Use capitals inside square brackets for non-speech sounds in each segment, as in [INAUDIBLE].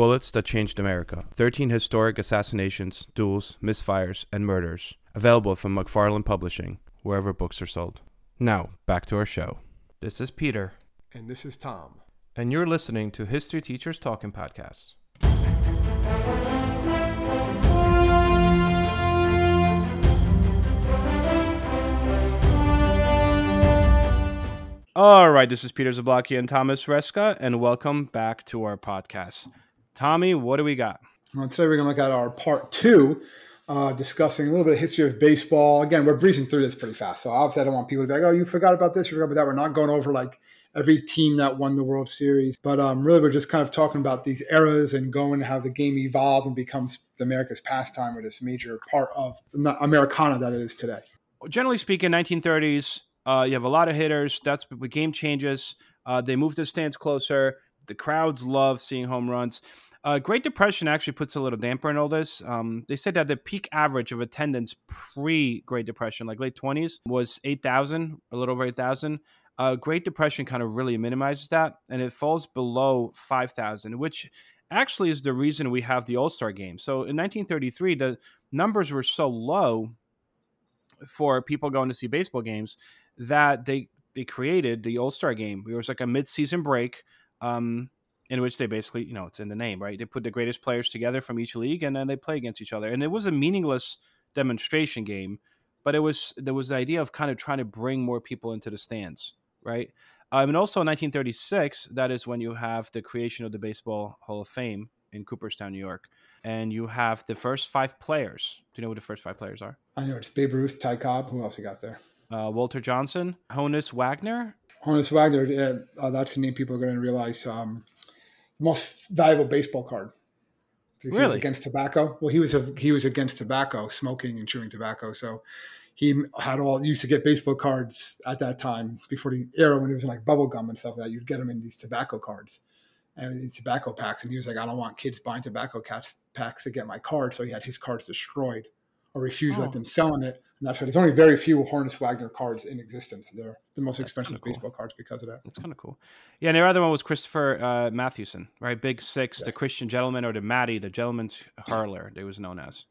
Bullets That Changed America 13 Historic Assassinations, Duels, Misfires, and Murders. Available from McFarland Publishing, wherever books are sold. Now, back to our show. This is Peter, And this is Tom. and you're listening to History Teachers Talking Podcasts. All right, this is Peter Zablocki and Thomas Reska, and welcome back to our podcast. Tommy, what do we got? Well, today we're going to look at our part two, uh, discussing a little bit of history of baseball. Again, we're breezing through this pretty fast. So obviously I don't want people to be like, oh, you forgot about this, you forgot about that. We're not going over like every team that won the World Series. But um, really, we're just kind of talking about these eras and going how the game evolved and becomes America's pastime or this major part of the Americana that it is today. generally speaking, 1930s, uh, you have a lot of hitters. That's the game changes. Uh, they move the stands closer. The crowds love seeing home runs. Uh, Great Depression actually puts a little damper in all this. Um, they said that the peak average of attendance pre Great Depression, like late 20s, was 8,000, a little over 8,000. Uh, Great Depression kind of really minimizes that, and it falls below 5,000, which actually is the reason we have the All Star game. So in 1933, the numbers were so low for people going to see baseball games that they they created the All Star Game. It was like a mid season break, um, in which they basically, you know, it's in the name, right? They put the greatest players together from each league, and then they play against each other. And it was a meaningless demonstration game, but it was there was the idea of kind of trying to bring more people into the stands, right? Um, and also in 1936, that is when you have the creation of the Baseball Hall of Fame in Cooperstown, New York, and you have the first five players. Do you know who the first five players are? I know it's Babe Ruth, Ty Cobb. Who else you got there? uh, Walter Johnson, Honus Wagner. Honus Wagner, yeah, uh, that's the name people are going to realize. Um, the most valuable baseball card. Because He was against tobacco. Well, he was a, he was against tobacco, smoking and chewing tobacco. So he had all used to get baseball cards at that time before the era when it was like bubble gum and stuff like that. You'd get them in these tobacco cards and these tobacco packs. And he was like, I don't want kids buying tobacco packs to get my card. So he had his cards destroyed or refused to Oh. let them selling it. That's why there's only very few Honus Wagner cards in existence. They're the most expensive kinda cool. baseball cards because of that. That's kind of cool. Yeah, and the other one was Christopher uh, Mathewson, right? Big Six, the Christian gentleman, or the Matty, the gentleman's hurler, they was known as,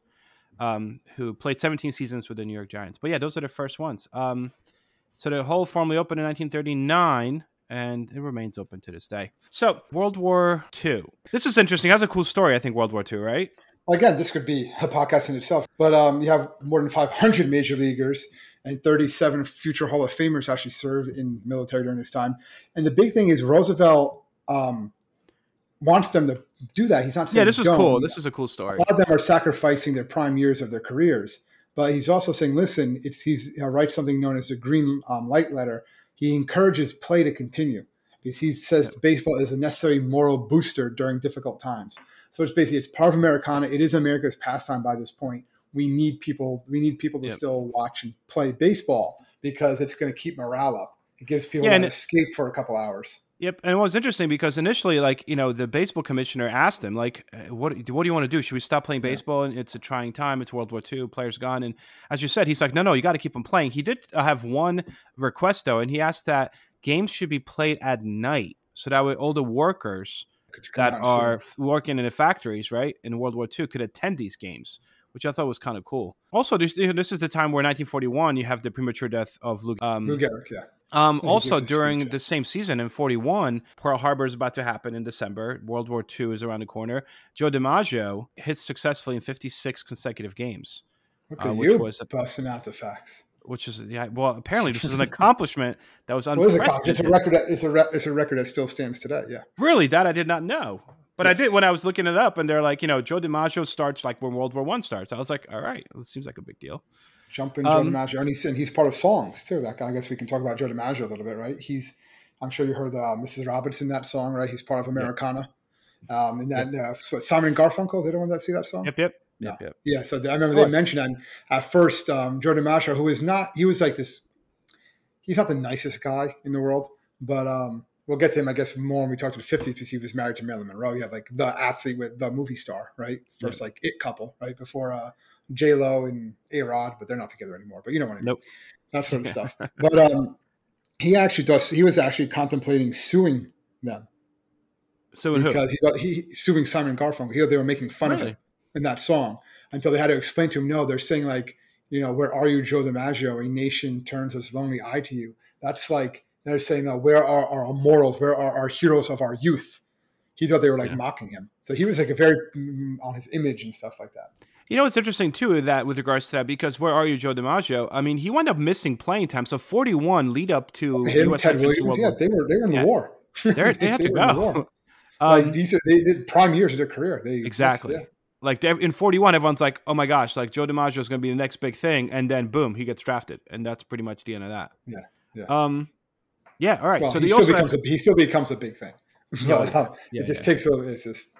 um, who played 17 seasons with the New York Giants. But yeah, those are the first ones. Um, so the hole formally opened in 1939, and it remains open to this day. So World War II. This is interesting. That's a cool story. I think World War II, right? Well, again, this could be a podcast in itself, but um, you have more than 500 major leaguers and 37 future Hall of Famers actually served in military during this time. And the big thing is Roosevelt um, wants them to do that. He's not saying Yeah, this is cool. This is a cool story. a lot of them are sacrificing their prime years of their careers. But he's also saying, listen, it's he's he writes something known as the green um, light letter. He encourages play to continue because he says baseball is a necessary moral booster during difficult times. So it's basically it's part of Americana. It is America's pastime by this point. We need people. We need people to Yep. still watch and play baseball because it's going to keep morale up. It gives people Yeah, an escape for a couple hours. Yep, and it was interesting because initially, like you know, the baseball commissioner asked him, like, uh, "What what do you want to do? Should we stop playing baseball? And it's a trying time. It's World War II. Players gone." And as you said, he's like, "No, no, you got to keep them playing." He did uh, have one request though, and he asked that games should be played at night, so that way all the workers Could you come that out and see are working in the factories, right, in World War II, could attend these games, which I thought was kind of cool. Also, this, this is the time where 1941 you have the premature death of Lou. Um, Lou Gehrig, yeah. um, also, during the same season in 41, Pearl Harbor is about to happen in December. World War II is around the corner. Joe DiMaggio hits successfully in 56 consecutive games, Look uh, which you was a- busting out the facts. Which is, yeah, well, apparently this is an [LAUGHS] accomplishment that was Well, it is a it's a record. That, it's a re- it's a record that still stands today. Yeah. Really, that I did not know. But I did when I was looking it up, and they're like, you know, Joe DiMaggio starts like when World War One starts. I was like, all right, it seems like a big deal. Jumping Joe Um, DiMaggio, and he's and he's part of songs too. That guy, I guess we can talk about Joe DiMaggio a little bit, right? He's, I'm sure you heard uh, Mrs. Robinson that song, right? He's part of Americana. Um, and that uh, Simon Garfunkel, they the one that see that song. Yep, yep, Yeah. Yep, yep. Yeah, so I remember they mentioned that at first. Um, Joe DiMaggio, who is not, he was like this. He's not the nicest guy in the world, but um, we'll get to him, I guess, more when we talk to the '50s because he was married to Marilyn Monroe. You have like the athlete with the movie star, right? First, like it couple, right before uh, J Lo and A Rod, but they're not together anymore. But you know what I mean? Nope. That sort of [LAUGHS] stuff. But um, he actually does. He was actually contemplating suing them So who? because he thought he suing Simon Garfunkel. He thought they were making fun of him in that song until they had to explain to him, no, they're saying like, you know, where are you, Joe DiMaggio? A nation turns its lonely eye to you. That's like they're saying, no, where are our morals? Where are our heroes of our youth? He thought they were like Yeah. mocking him. So he was like a very mm, on his image and stuff like that. You know it's interesting too that with regards to that because where are you, Joe DiMaggio? I mean, he wound up missing playing time. So forty-one lead up to Him, U.S. Ted Williams, World yeah, War- they were they were in the Yeah. war. They're- they [LAUGHS] had to were in the go. [LAUGHS] Um, like these are they did prime years of their career. They Exactly. that's- like in 41 everyone's like oh my gosh like joe dimaggio is going to be the next big thing and then boom he gets drafted and that's pretty much the end of that. Yeah, yeah. um yeah all right Well, so he still also becomes have, a, he still becomes a big thing. [LAUGHS] Yeah, um, yeah, it just takes a it's just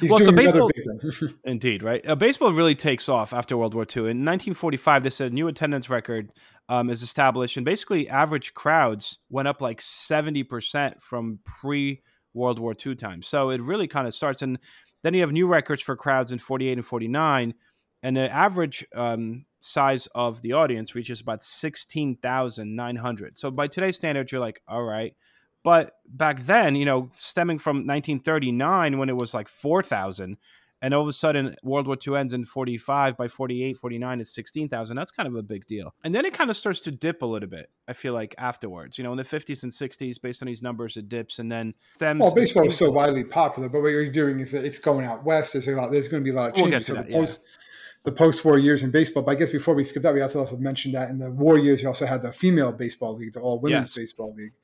he's Well, so baseball- [LAUGHS] indeed right? Uh, baseball really takes off after world war ii in 1945 this a new attendance record um, is established and basically average crowds went up like 70% from pre world war ii times so it really kind of starts and then you have new records for crowds in 48 and 49 and the average um, size of the audience reaches about 16,900. So by today's standards, you're like, all right. But back then, you know, stemming from 1939 when it was like 4,000, and all of a sudden World War II ends in 45, by 48, 49 is 16,000. That's kind of a big deal. And then it kind of starts to dip a little bit, I feel like, afterwards. You know, in the 50s and 60s, based on these numbers, it dips and then stems. Well, baseball is so widely popular, but what you're doing is that it's going out west. There's a lot. There's going to be a lot of We'll changes. so that, the yeah. post, the post-war years in baseball. But I guess before we skip that, we have to also mention that in the war years, you also had the female baseball league, the all women's Yes. baseball league,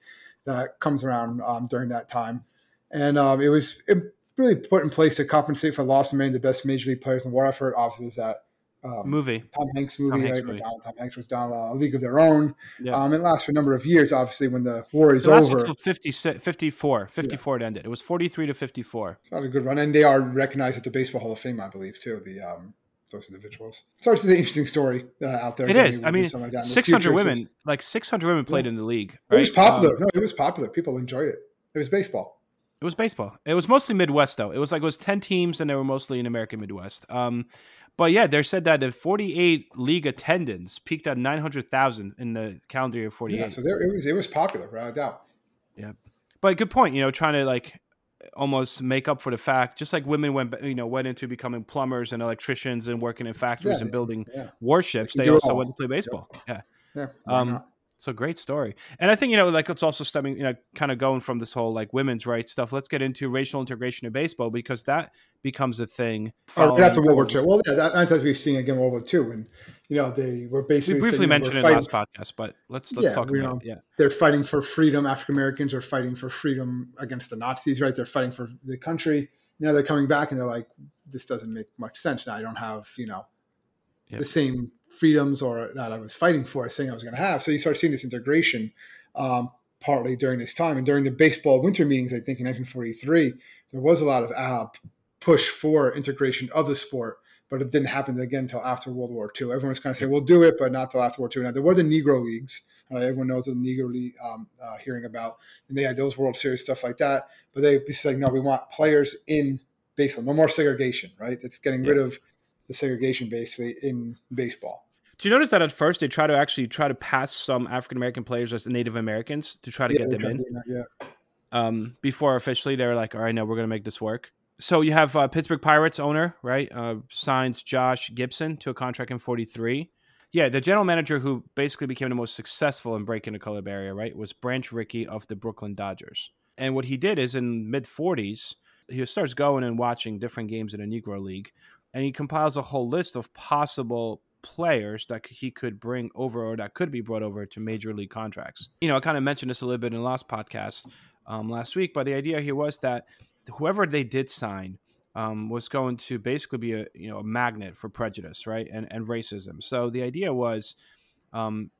that comes around um, during that time, and um, it was it really put in place to compensate for the loss of many of the best major league players in the war effort. Obviously, there's that. Um, movie. Tom Hanks movie, Tom Hanks right? movie. Tom, Hanks was down uh, a league of their own. Yeah. Um, it lasts for a number of years. Obviously, when the war is over, until 50, 54. 54 it ended. It was 43 to 54. It's not a good run, and they are recognized at the Baseball Hall of Fame, I believe, too. The um, those individuals. So it's an interesting story uh, out there. It is. I mean, like that 600 women, just- like 600 women played in the league. It was popular. Um, no, it was popular. People enjoyed it. It was baseball. It was baseball. It was mostly Midwest, though. It was like it was 10 teams, and they were mostly in American Midwest. Um, but yeah, they said that the 48 league attendance peaked at 900,000 in the calendar year 48. Yeah, so there it was. It was popular, without a doubt. but good point. You know, trying to like almost make up for the fact, just like women went, you know, went into becoming plumbers and electricians and working in factories Yeah, and building yeah. warships. They They, can do it also all. went to play baseball. Yeah. Yeah, Um? So great story, and I think you know, like it's also stemming, you know, kind of going from this whole like women's rights stuff. Let's get into racial integration in baseball because that becomes a thing. Oh, after following- World War II. Well, yeah, that, that's as we've seen again World War II, and you know they were We basically briefly saying, mentioned it in the last podcast, but let's let's Yeah, talk about know. it. Yeah, they're fighting for freedom. African Americans are fighting for freedom against the Nazis, right? They're fighting for the country. Now they're coming back and they're like, this doesn't make much sense. Now I don't have, you know, Yeah. the same freedoms or that I was fighting for, saying I was going to have. So you start seeing this integration um, partly during this time. And during the baseball winter meetings, I think in 1943, there was a lot of uh, push for integration of the sport. But it didn't happen again until after World War II. Everyone's was kind of saying, "We'll do it," but not till after World War II. Now there were the Negro leagues, uh, everyone knows the Negro League um, uh, hearing about, and they had those World Series stuff like that. But they just like, no, we want players in baseball, no more segregation, right? It's getting rid of the segregation basically in baseball. Do you notice that at first they try to actually try to pass some African American players as Native Americans to try to Yeah, get them in? that, yeah. um, before officially they were like, all right, no, we're going to make this work. So you have uh, Pittsburgh Pirates owner, right? Uh, signs Josh Gibson to a contract in 43. Yeah, the general manager who basically became the most successful in breaking the color barrier, right, was Branch Rickey of the Brooklyn Dodgers. And what he did is in mid 40s, he starts going and watching different games in a Negro League, and he compiles a whole list of possible players that he could bring over or that could be brought over to major league contracts. You know, I kind of mentioned this a little bit in the last podcast um, last week, but the idea here was that whoever they did sign um, was going to basically be a you know a magnet for prejudice, right, and and racism. So the idea was, um,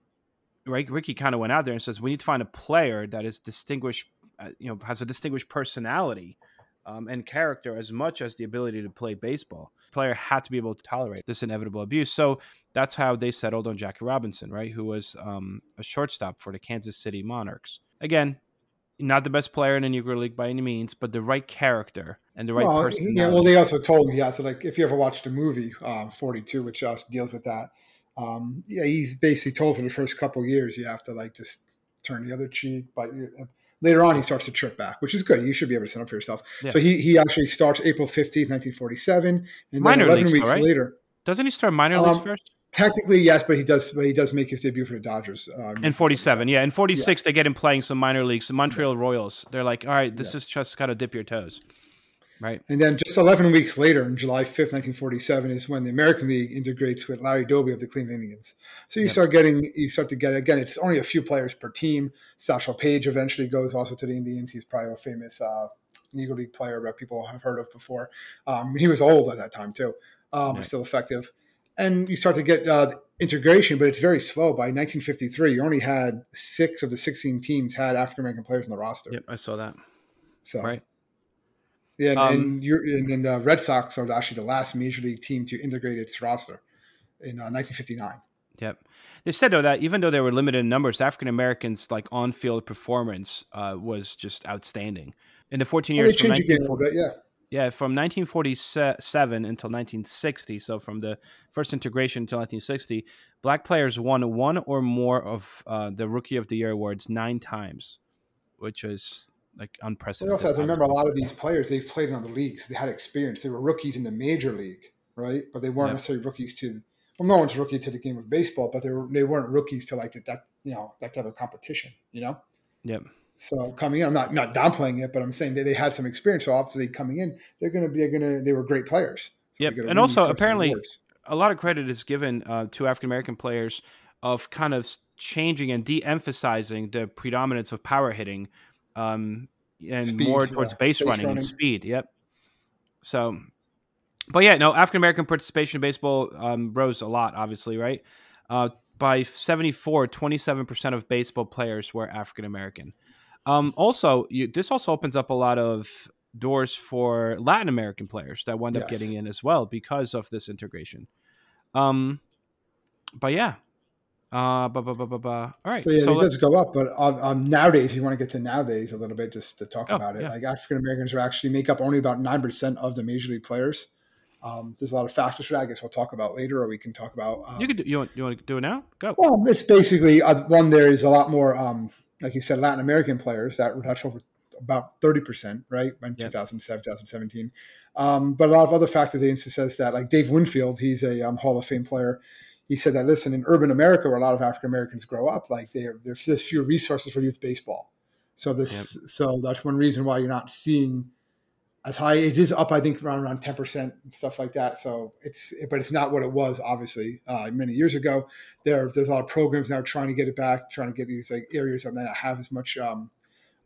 right, Rickey kind of went out there and says we need to find a player that is distinguished, uh, you know, has a distinguished personality. Um, and character as much as the ability to play baseball. Player had to be able to tolerate this inevitable abuse. So that's how they settled on Jackie Robinson, right? Who was um, a shortstop for the Kansas City Monarchs. Again, not the best player in the Negro League by any means, but the right character and the right well, person. yeah, well, they also told him, yeah. So, like, if you ever watched the movie um, Forty Two, which uh, deals with that, um, yeah, he's basically told for the first couple years you have to like just turn the other cheek, bite your Later on, he starts to trip back, which is good. You should be able to stand up for yourself. Yeah. So he he actually starts April fifteenth, nineteen forty seven, and minor then eleven leagues, weeks right? later. Doesn't he start minor um, leagues first? Technically, yes, but he does. But he does make his debut for the Dodgers um, in '47. Yeah, in '46 yeah. they get him playing some minor leagues. The Montreal yeah. Royals. They're like, all right, this is just kind of dip your toes. Right. And then just 11 weeks later, on July 5th, 1947, is when the American League integrates with Larry Doby of the Cleveland Indians. So you yep. start getting, you start to get, again, it's only a few players per team. Satchel Paige eventually goes also to the Indians. He's probably a famous uh, Negro League player that people have heard of before. Um, he was old at that time, too, um, yeah. still effective. And you start to get uh, integration, but it's very slow. By 1953, you only had six of the 16 teams had African American players in the roster. Yep, I saw that. So, right. Yeah, and, um, and, you're, and, and, the Red Sox are actually the last major league team to integrate its roster in uh, 1959. Yep. They said though that even though there were limited numbers, African Americans like on-field performance uh, was just outstanding. In the 14 years, well, they changed bit, yeah. Yeah, from 1947 until 1960, so from the first integration until 1960, black players won one or more of uh, the Rookie of the Year awards nine times, which is like unprecedented. also have to remember a lot of these players they've played in other leagues. They had experience. They were rookies in the major league, right? But they weren't necessarily rookies to. Well, no one's rookie to the game of baseball, but they were they weren't rookies to like that you know that type of competition. You know. Yep. So coming in, I'm not not downplaying it, but I'm saying they, they had some experience. So obviously coming in, they're going to be they're going to they were great players. So yep. And also apparently a lot of credit is given uh, to African American players of kind of changing and de-emphasizing the predominance of power hitting um, and speed, more towards yeah. base, base running, running, and speed. Yep. So, but yeah, no, African American participation in baseball um, rose a lot, obviously, right? Uh, by 74, 27% of baseball players were African American. Um, also, you, this also opens up a lot of doors for Latin American players that wind up getting in as well because of this integration. Um, but yeah, uh, bah, bah, bah, bah, bah. All right. So yeah, so it does go up, but um, nowadays you want to get to nowadays a little bit just to talk oh, about it. Yeah. Like African Americans are actually make up only about nine percent of the major league players. Um, there's a lot of factors for that. I guess we'll talk about later, or we can talk about. Um, you could do, you want you want to do it now? Go. Well, it's basically uh, one. There is a lot more, um, like you said, Latin American players that that's over about thirty percent, right? In yeah. 2007, 2017. Um, but a lot of other factors. The instance says that, like Dave Winfield, he's a um, Hall of Fame player he said that listen, in urban America, where a lot of African Americans grow up, like there's just fewer resources for youth baseball. So this, yep. so that's one reason why you're not seeing as high. It is up, I think, around around ten percent and stuff like that. So it's, but it's not what it was, obviously, uh, many years ago. There, there's a lot of programs now trying to get it back, trying to get these like areas that may not have as much um,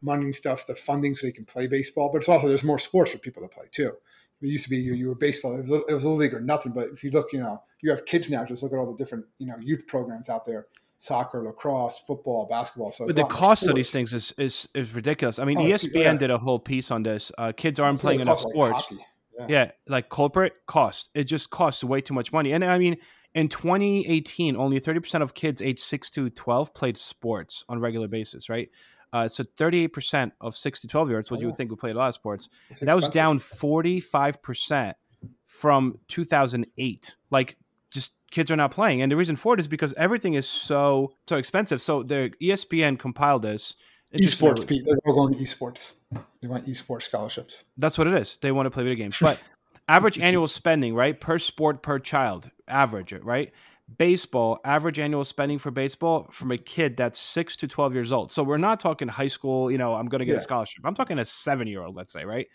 money and stuff, the funding, so they can play baseball. But it's also there's more sports for people to play too. It used to be you, you were baseball. It was, it was a league or nothing. But if you look, you know, you have kids now. Just look at all the different, you know, youth programs out there: soccer, lacrosse, football, basketball. So, but the cost of these things is is, is ridiculous. I mean, oh, ESPN yeah. did a whole piece on this. Uh, kids aren't playing enough sports. Like yeah. yeah, like corporate cost. It just costs way too much money. And I mean, in 2018, only 30% of kids aged 6 to 12 played sports on a regular basis, right? Uh, so 38% of 6 to 12 year olds, what oh, you would think would play a lot of sports. that was down 45% from 2008. Like, just kids are not playing. And the reason for it is because everything is so so expensive. So the ESPN compiled this. Esports, Pete. They're all going to esports. They want esports scholarships. That's what it is. They want to play video games. [LAUGHS] But average annual spending, right, per sport per child, average it, right? Baseball, average annual spending for baseball from a kid that's six to 12 years old. So we're not talking high school, you know, I'm going to get yeah. a scholarship. I'm talking a seven year old, let's say, right?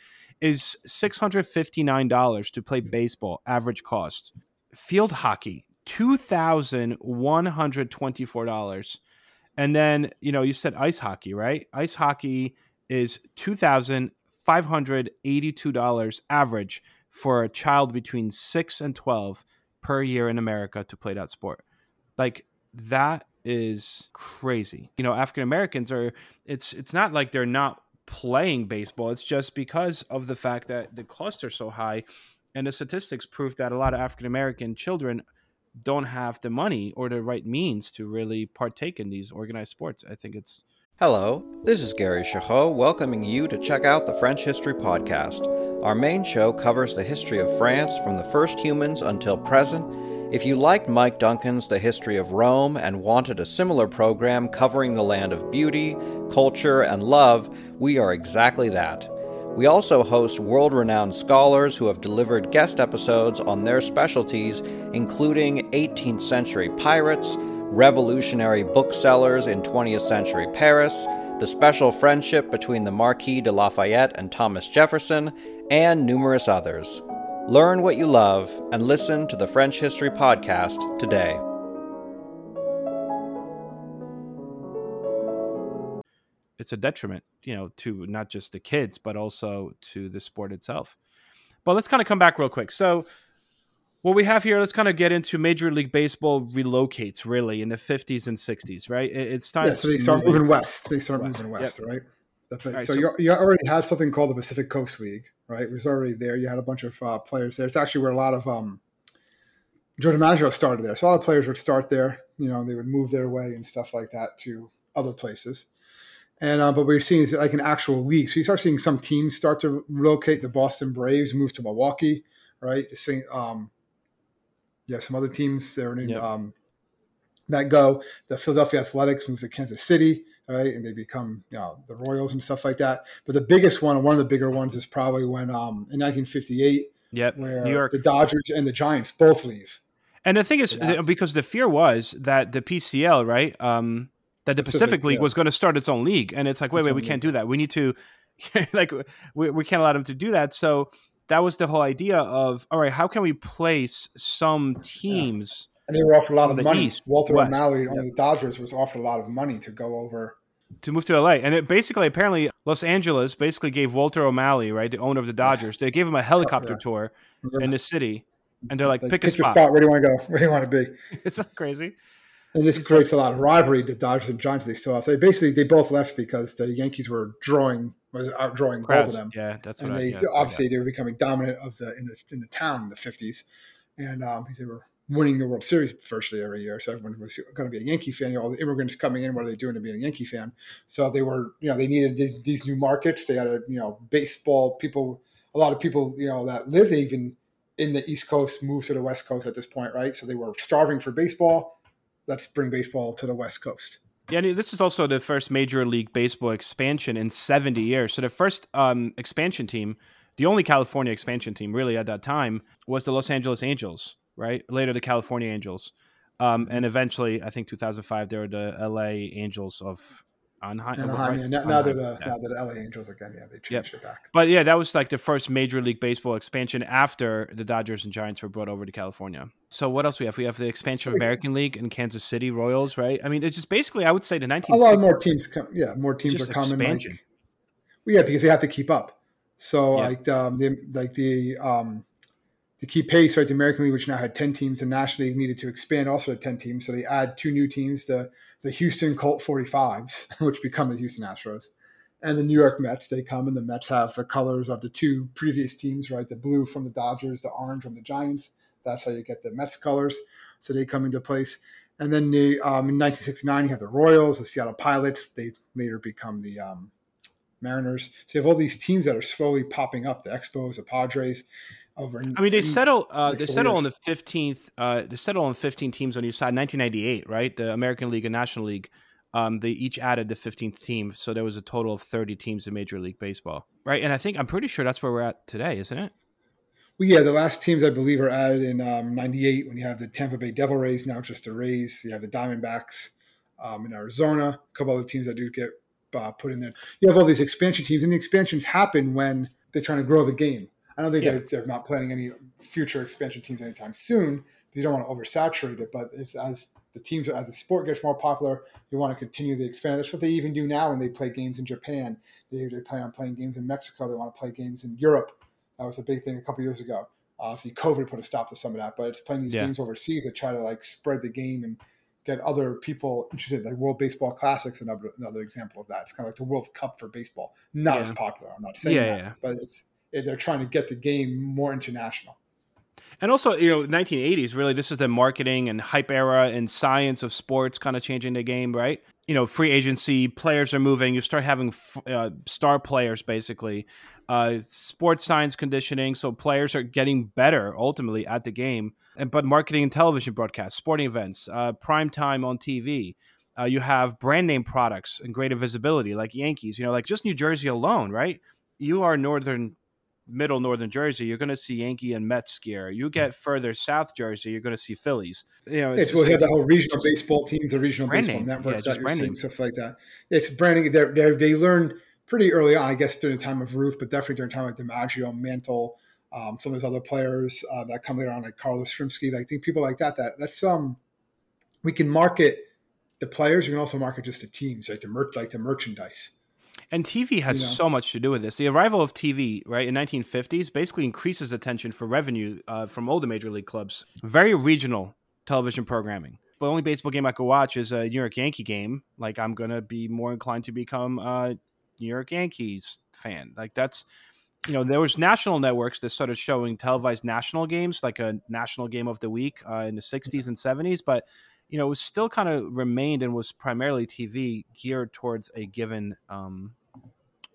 Is $659 to play baseball, average cost. Field hockey, $2,124. And then, you know, you said ice hockey, right? Ice hockey is $2,582 average for a child between 6 and 12 per year in America to play that sport. Like that is crazy. You know, African Americans are it's it's not like they're not playing baseball. It's just because of the fact that the costs are so high and the statistics prove that a lot of African American children don't have the money or the right means to really partake in these organized sports. I think it's Hello, this is Gary Chahot welcoming you to check out the French History Podcast. Our main show covers the history of France from the first humans until present If you liked Mike Duncan's The History of Rome and wanted a similar program covering the land of beauty, culture, and love, we are exactly that. We also host world renowned scholars who have delivered guest episodes on their specialties, including 18th century pirates, revolutionary booksellers in 20th century Paris, the special friendship between the Marquis de Lafayette and Thomas Jefferson, and numerous others. Learn what you love and listen to the French History Podcast today. it's a detriment, you know, to not just the kids but also to the sport itself. But let's kind of come back real quick. So what we have here, let's kind of get into Major League Baseball relocates really in the 50s and 60s, right? It, it's time. Yeah, so they start moving west. They start West, moving west, right? That's right. All right, so, so- you, you already had something called the Pacific Coast League, right? It was already there. You had a bunch of uh, players there. It's actually where a lot of um, Joe DiMaggio started there. So a lot of players would start there. You know, they would move their way and stuff like that to other places. And uh, but you're seeing is like an actual league. So you start seeing some teams start to relocate. The Boston Braves move to Milwaukee, right? The Saint, um, yeah, some other teams there in Yep. um, that go. The Philadelphia Athletics move to Kansas City, right? And they become you know, the Royals and stuff like that. But the biggest one, one of the bigger ones, is probably when um, in 1958, Yep, where New York. the Dodgers and the Giants both leave. And the thing is, that's- because the fear was that the PCL, right, um, that the Pacific, Pacific League yeah. was going to start its own league, and it's like, wait, Its wait, we can't do that. We need to, [LAUGHS] like, we, we can't allow them to do that. So that was the whole idea of, all right, how can we place some teams? And they were offered a lot of money. East, Walter West, O'Malley on yeah. the Dodgers was offered a lot of money to go over. To move to LA. And it basically, apparently, Los Angeles basically gave Walter O'Malley, right, the owner of the Dodgers, they gave him a helicopter yeah. tour in the city, and they're like, Like, pick a pick your spot. spot. Where do you want to go? Where do you want to be? [LAUGHS] It's not crazy. And this creates a lot of rivalry. The Dodgers and Giants they still have. So basically, they both left because the Yankees were drawing was outdrawing both of them. Yeah, that's what and I, they yeah, obviously they were becoming dominant of the in the in the town in the fifties, and um, because they were winning the World Series virtually every year, so everyone was going to be a Yankee fan. All the immigrants coming in, what are they doing to be a Yankee fan? So they were, you know, they needed these, these new markets. They had a, you know, baseball people. A lot of people, you know, that lived even in the East Coast moved to the West Coast at this point, right? So they were starving for baseball. Let's bring baseball to the West Coast. Yeah, this is also the first Major League Baseball expansion in 70 years. So the first um, expansion team, the only California expansion team really at that time, was the Los Angeles Angels, right? Later the California Angels. Um, and eventually, I think 2005, they were the LA Angels of Anaheim. Anaheim, right? yeah. Now, now they're the yeah. now they're the LA Angels again. Yeah, they changed it back. But yeah, that was like the first Major League Baseball expansion after the Dodgers and Giants were brought over to California. So what else we have? We have the expansion of American League and Kansas City Royals, right? I mean, it's just basically, I would say the 1960s. a lot more teams come yeah more teams are coming expansion. like, well, yeah because they have to keep up so Yeah. like um the like the um to keep pace right the american league which now had 10 teams and national league needed to expand also to 10 teams so they add two new teams the the houston colt 45s [LAUGHS] which become the houston astros and the new york mets they come and the mets have the colors of the two previous teams right the blue from the dodgers the orange from the giants that's how you get the mets colors so they come into place and then the, um, in 1969, you have the Royals, the Seattle Pilots. They later become the um, Mariners. So you have all these teams that are slowly popping up: the Expos, the Padres. Over. I mean, they settle. Uh, they settle on the fifteenth. Uh, they settle on fifteen teams on each side. Nineteen ninety eight, right? The American League and National League. Um, they each added the fifteenth team, so there was a total of thirty teams in Major League Baseball, right? And I think I'm pretty sure that's where we're at today, isn't it? Well, yeah, the last teams I believe are added in um, '98 when you have the Tampa Bay Devil Rays. Now just the Rays. You have the Diamondbacks um, in Arizona. A couple other teams that do get uh, put in there. You have all these expansion teams, and the expansions happen when they're trying to grow the game. I don't think Yeah. they're, they're not planning any future expansion teams anytime soon. You don't want to oversaturate it, but it's as the teams as the sport gets more popular, you want to continue to expand. That's what they even do now when they play games in Japan. They, they plan on playing games in Mexico. They want to play games in Europe. That was a big thing a couple years ago. Obviously, COVID put a stop to some of that, but it's playing these Yeah. games overseas to try to like spread the game and get other people interested. Like World Baseball Classics, another another example of that. It's kind of like the World Cup for baseball. Not Yeah. as popular. I'm not saying Yeah, that, yeah. but it's it, they're trying to get the game more international. And also, you know, 1980s really. This is the marketing and hype era and science of sports kind of changing the game, right? you know, free agency, players are moving. You start having uh, star players, basically. Uh, sports science conditioning, so players are getting better ultimately at the game. And but marketing and television broadcasts, sporting events, uh, prime time on TV. Uh, you have brand name products and greater visibility, like Yankees. You know, like just New Jersey alone, right? You are northern middle northern Jersey, you're going to see Yankee and Mets gear. You get further south Jersey, you're going to see Phillies. You know, it's, it's well, like, the whole regional baseball teams, the regional baseball networks yeah, that you're seeing, stuff like that. It's branding. They're, they're, they learned pretty early on, I guess, during the time of Ruth, but definitely during the time of DiMaggio, Mantle, um, some of those other players uh, that come later on, like Carlos Yastrzemski. I think people like that. That that's um, we can market the players. We can also market just the teams, like the merch, like the merchandise. And TV has know? so much to do with this. The arrival of TV, right, in 1950s basically increases attention for revenue uh, from all the major league clubs. Very regional television programming. The only baseball game I could watch is a New York Yankee game. Like I'm gonna be more inclined to become a New York Yankees fan. Like that's you know there was national networks that started showing televised national games like a national game of the week uh, in the 60s and 70s but you know it was still kind of remained and was primarily tv geared towards a given um,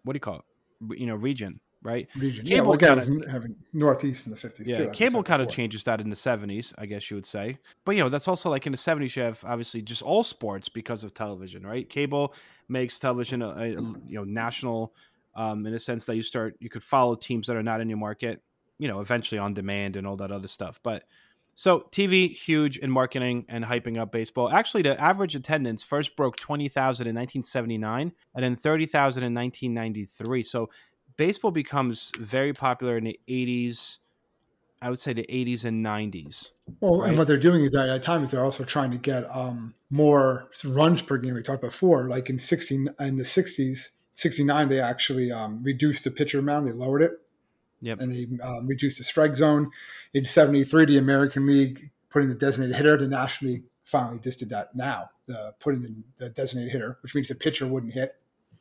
what do you call it? You know, region, right? Region. Cable yeah, well, again, kinda, having Northeast in the 50s yeah, too. Cable kind of changes that in the 70s, I guess you would say. But, you know, that's also like in the 70s, you have obviously just all sports because of television, right? Cable makes television a, a you know, national um, in a sense that you start, you could follow teams that are not in your market, you know, eventually on demand and all that other stuff. But, so TV huge in marketing and hyping up baseball. Actually, the average attendance first broke twenty thousand in nineteen seventy nine, and then thirty thousand in nineteen ninety three. So baseball becomes very popular in the eighties. I would say the eighties and nineties. Well, right? and what they're doing is that at times they're also trying to get um, more runs per game. We talked before, like in sixteen in the sixties, sixty nine, they actually um, reduced the pitcher amount. They lowered it Yep. And they um, reduced the strike zone. In 73, the American League putting the designated hitter, the National League finally just did that now, the, putting the, the designated hitter, which means the pitcher wouldn't hit.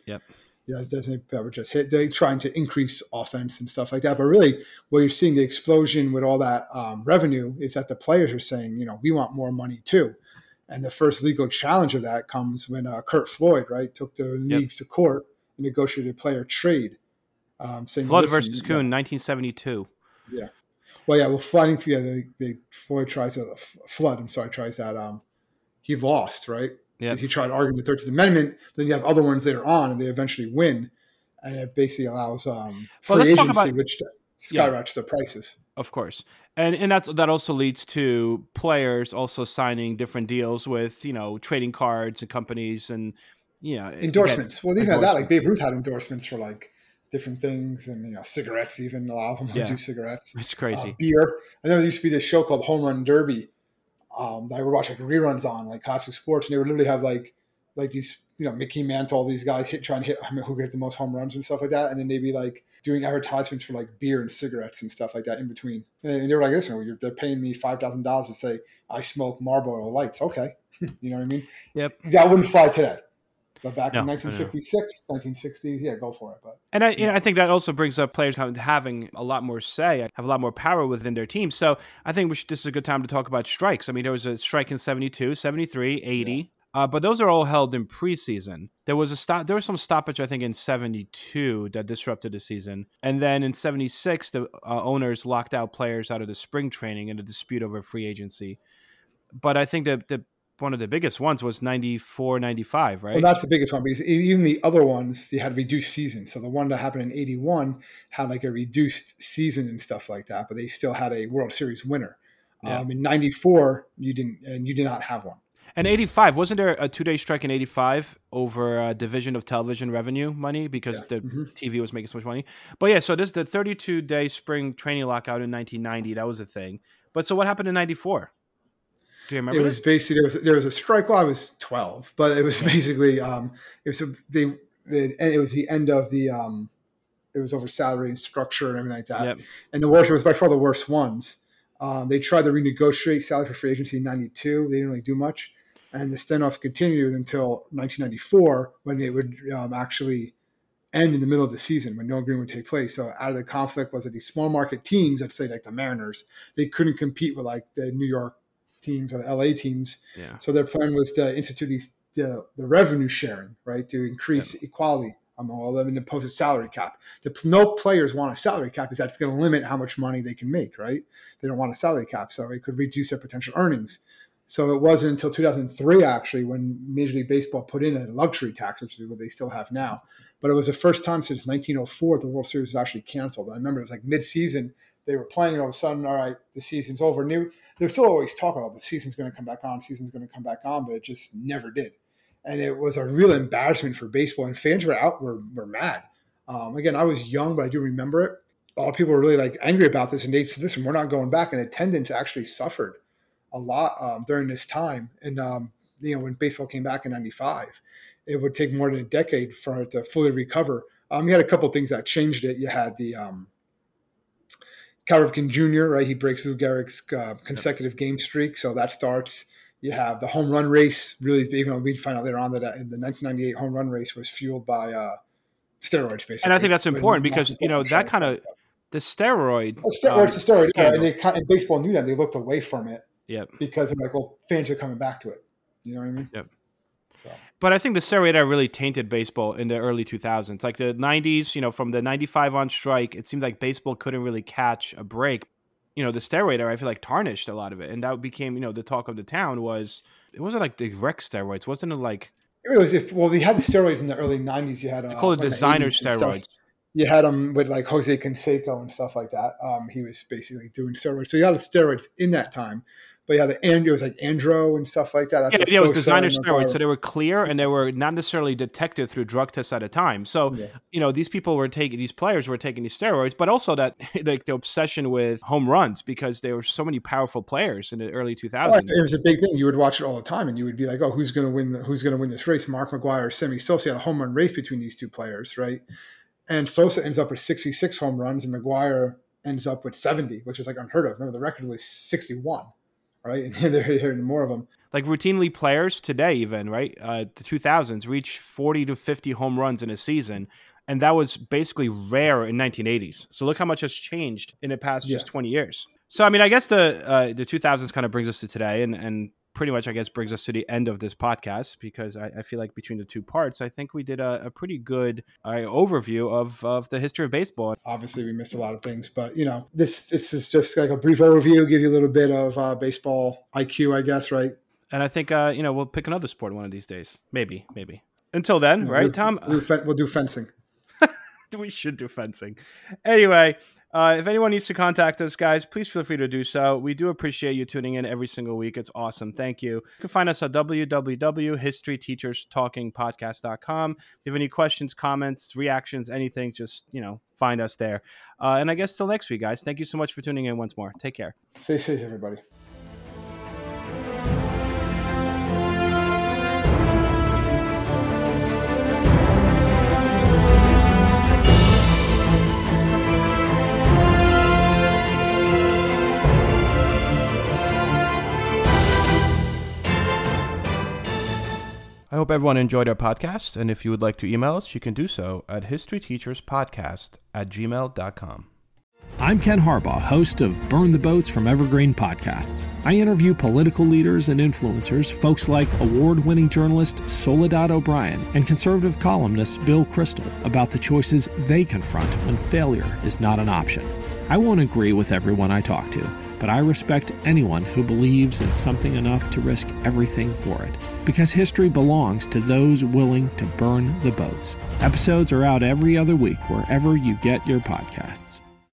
Yep. Yeah, the designated hitter just hit. They're trying to increase offense and stuff like that. But really, what you're seeing the explosion with all that um, revenue is that the players are saying, you know, we want more money too. And the first legal challenge of that comes when uh, Curt Floyd, right, took the leagues to court and negotiated a player trade um, saying, Flood versus Kuhn, yeah. 1972. Yeah. Well, yeah. Well, flooding. Yeah, they, they Floyd tries to flood. I'm sorry, tries that. Um, he lost, right? Yeah. He tried arguing the Thirteenth Amendment. Then you have other ones later on, and they eventually win, and it basically allows um, free well, agency, about, which skyrockets yeah. the prices. Of course, and and that's that also leads to players also signing different deals with you know trading cards and companies and you know endorsements. Well, even had that, like Babe Ruth had endorsements for like different things and you know cigarettes even. A lot of them yeah. do cigarettes. It's crazy. uh, beer. I know there used to be this show called home run derby um, that i would watch like reruns on like classic sports and they would literally have like like these you know mickey mantle these guys hit trying to hit I mean, who could hit the most home runs and stuff like that and then they'd be like doing advertisements for like beer and cigarettes and stuff like that in between. And they were like listen they're paying me $5000 to say i smoke marlboro lights. Okay. [LAUGHS] You know what i mean? Yep. That wouldn't fly today but back no, in 1956, 1960s, yeah, go for it. But and I, you know, I think that also brings up players having a lot more say, have a lot more power within their team. So I think should, this is a good time to talk about strikes. I mean, there was a strike in 72, 73, 80. Yeah. Uh, but those are all held in preseason. There was a stop. There was some stoppage, I think, in '72 that disrupted the season, and then in '76, the uh, owners locked out players out of the spring training in a dispute over free agency. But I think that the one of the biggest ones was 94 95 right? Well that's the biggest one because even the other ones they had reduced season so the one that happened in 81 had like a reduced season and stuff like that but they still had a world series winner. Yeah. um, in 94 you didn't and you did not have one. And 85 wasn't there a two-day strike in 85 over a division of television revenue money because yeah. the mm-hmm. tv was making so much money? But yeah so this the 32 day spring training lockout in 1990 that was a thing. But so what happened in 94 do you remember? It was basically there was there was a strike. Well, I was twelve, but it was basically um, it was a, they it was the end of the um, it was over salary and structure and everything like that. Yep. And the worst it was by far the worst ones. Um, they tried to renegotiate salary for free agency in '92. They didn't really do much, and the standoff continued until 1994 when it would um, actually end in the middle of the season when no agreement would take place. So out of the conflict was that these small market teams, let's say like the Mariners, they couldn't compete with like the New York teams or the LA teams. Yeah. So their plan was to institute these the, the revenue sharing, right, to increase yeah. equality among all of them and impose a salary cap. The, no players want a salary cap because that's going to limit how much money they can make, right? They don't want a salary cap, so it could reduce their potential earnings. So it wasn't until 2003 actually when Major League Baseball put in a luxury tax, which is what they still have now. But it was the first time since 1904 the World Series was actually canceled. I remember it was like mid-season they were playing, and all of a sudden, all right, the season's over. New, there's still always talk about the season's going to come back on, season's going to come back on, but it just never did. And it was a real embarrassment for baseball, and fans were out, were, were mad. Um, again, I was young, but I do remember it. A lot of people were really like angry about this, and they said, "Listen, we're not going back." And attendance actually suffered a lot um, during this time. And um, you know, when baseball came back in '95, it would take more than a decade for it to fully recover. Um, you had a couple things that changed it. You had the um, Ripken Jr., right? He breaks Lou Gehrig's uh, consecutive game streak, so that starts. You have the home run race. Really, even though we find out later on that the 1998 home run race was fueled by uh, steroids, basically. And I think that's important because you know that kind of the steroid. Well, steroids, um, the steroid, yeah. And, they, and baseball knew that they looked away from it. Yep. Because they're like, well, fans are coming back to it. You know what I mean? Yep. So. But I think the steroid era really tainted baseball in the early 2000s. Like the 90s, you know, from the 95 on strike, it seemed like baseball couldn't really catch a break. You know, the steroid era, I feel like tarnished a lot of it. And that became, you know, the talk of the town was, it wasn't like the rec steroids. Wasn't it like. It was, if, well, they had the steroids in the early 90s. You had. Uh, call it designer steroids. You had them with like Jose Canseco and stuff like that. Um, he was basically doing steroids. So you had steroids in that time but yeah, the and it was like Andro and stuff like that. That's yeah, yeah it was designer steroids, so they were clear and they were not necessarily detected through drug tests at a time. So yeah. you know, these people were taking these players were taking these steroids, but also that [LAUGHS] like the obsession with home runs because there were so many powerful players in the early 2000s. Well, it was a big thing. You would watch it all the time, and you would be like, "Oh, who's going to win? The, who's going to win this race? Mark McGwire or Sammy Sosa had a home run race between these two players, right?" And Sosa ends up with 66 home runs, and McGwire ends up with 70, which is like unheard of. Remember, the record was 61 right? [LAUGHS] And they're hearing more of them. Like routinely, players today, even right, uh, the 2000s reach 40 to 50 home runs in a season, and that was basically rare in 1980s. So look how much has changed in the past yeah. just 20 years. So I mean, I guess the uh, the 2000s kind of brings us to today, and and pretty much, I guess, brings us to the end of this podcast because I, I feel like between the two parts, I think we did a, a pretty good uh, overview of, of the history of baseball. Obviously, we missed a lot of things, but you know, this this is just like a brief overview, give you a little bit of uh, baseball IQ, I guess, right? And I think uh, you know we'll pick another sport one of these days, maybe, maybe. Until then, right, we'll, Tom? We'll, we'll do fencing. [LAUGHS] we should do fencing. Anyway, uh, if anyone needs to contact us, guys, please feel free to do so. We do appreciate you tuning in every single week. It's awesome. Thank you. You can find us at www.historyteacherstalkingpodcast.com. If you have any questions, comments, reactions, anything, just, you know, find us there. Uh, and I guess till next week, guys. Thank you so much for tuning in once more. Take care. Stay safe, everybody. Hope everyone enjoyed our podcast, and if you would like to email us, you can do so at historyteacherspodcast at gmail.com. I'm Ken Harbaugh, host of Burn the Boats from Evergreen Podcasts. I interview political leaders and influencers, folks like award winning journalist Soledad O'Brien and conservative columnist Bill Kristol, about the choices they confront when failure is not an option. I won't agree with everyone I talk to but I respect anyone who believes in something enough to risk everything for it. Because history belongs to those willing to burn the boats. Episodes are out every other week wherever you get your podcasts.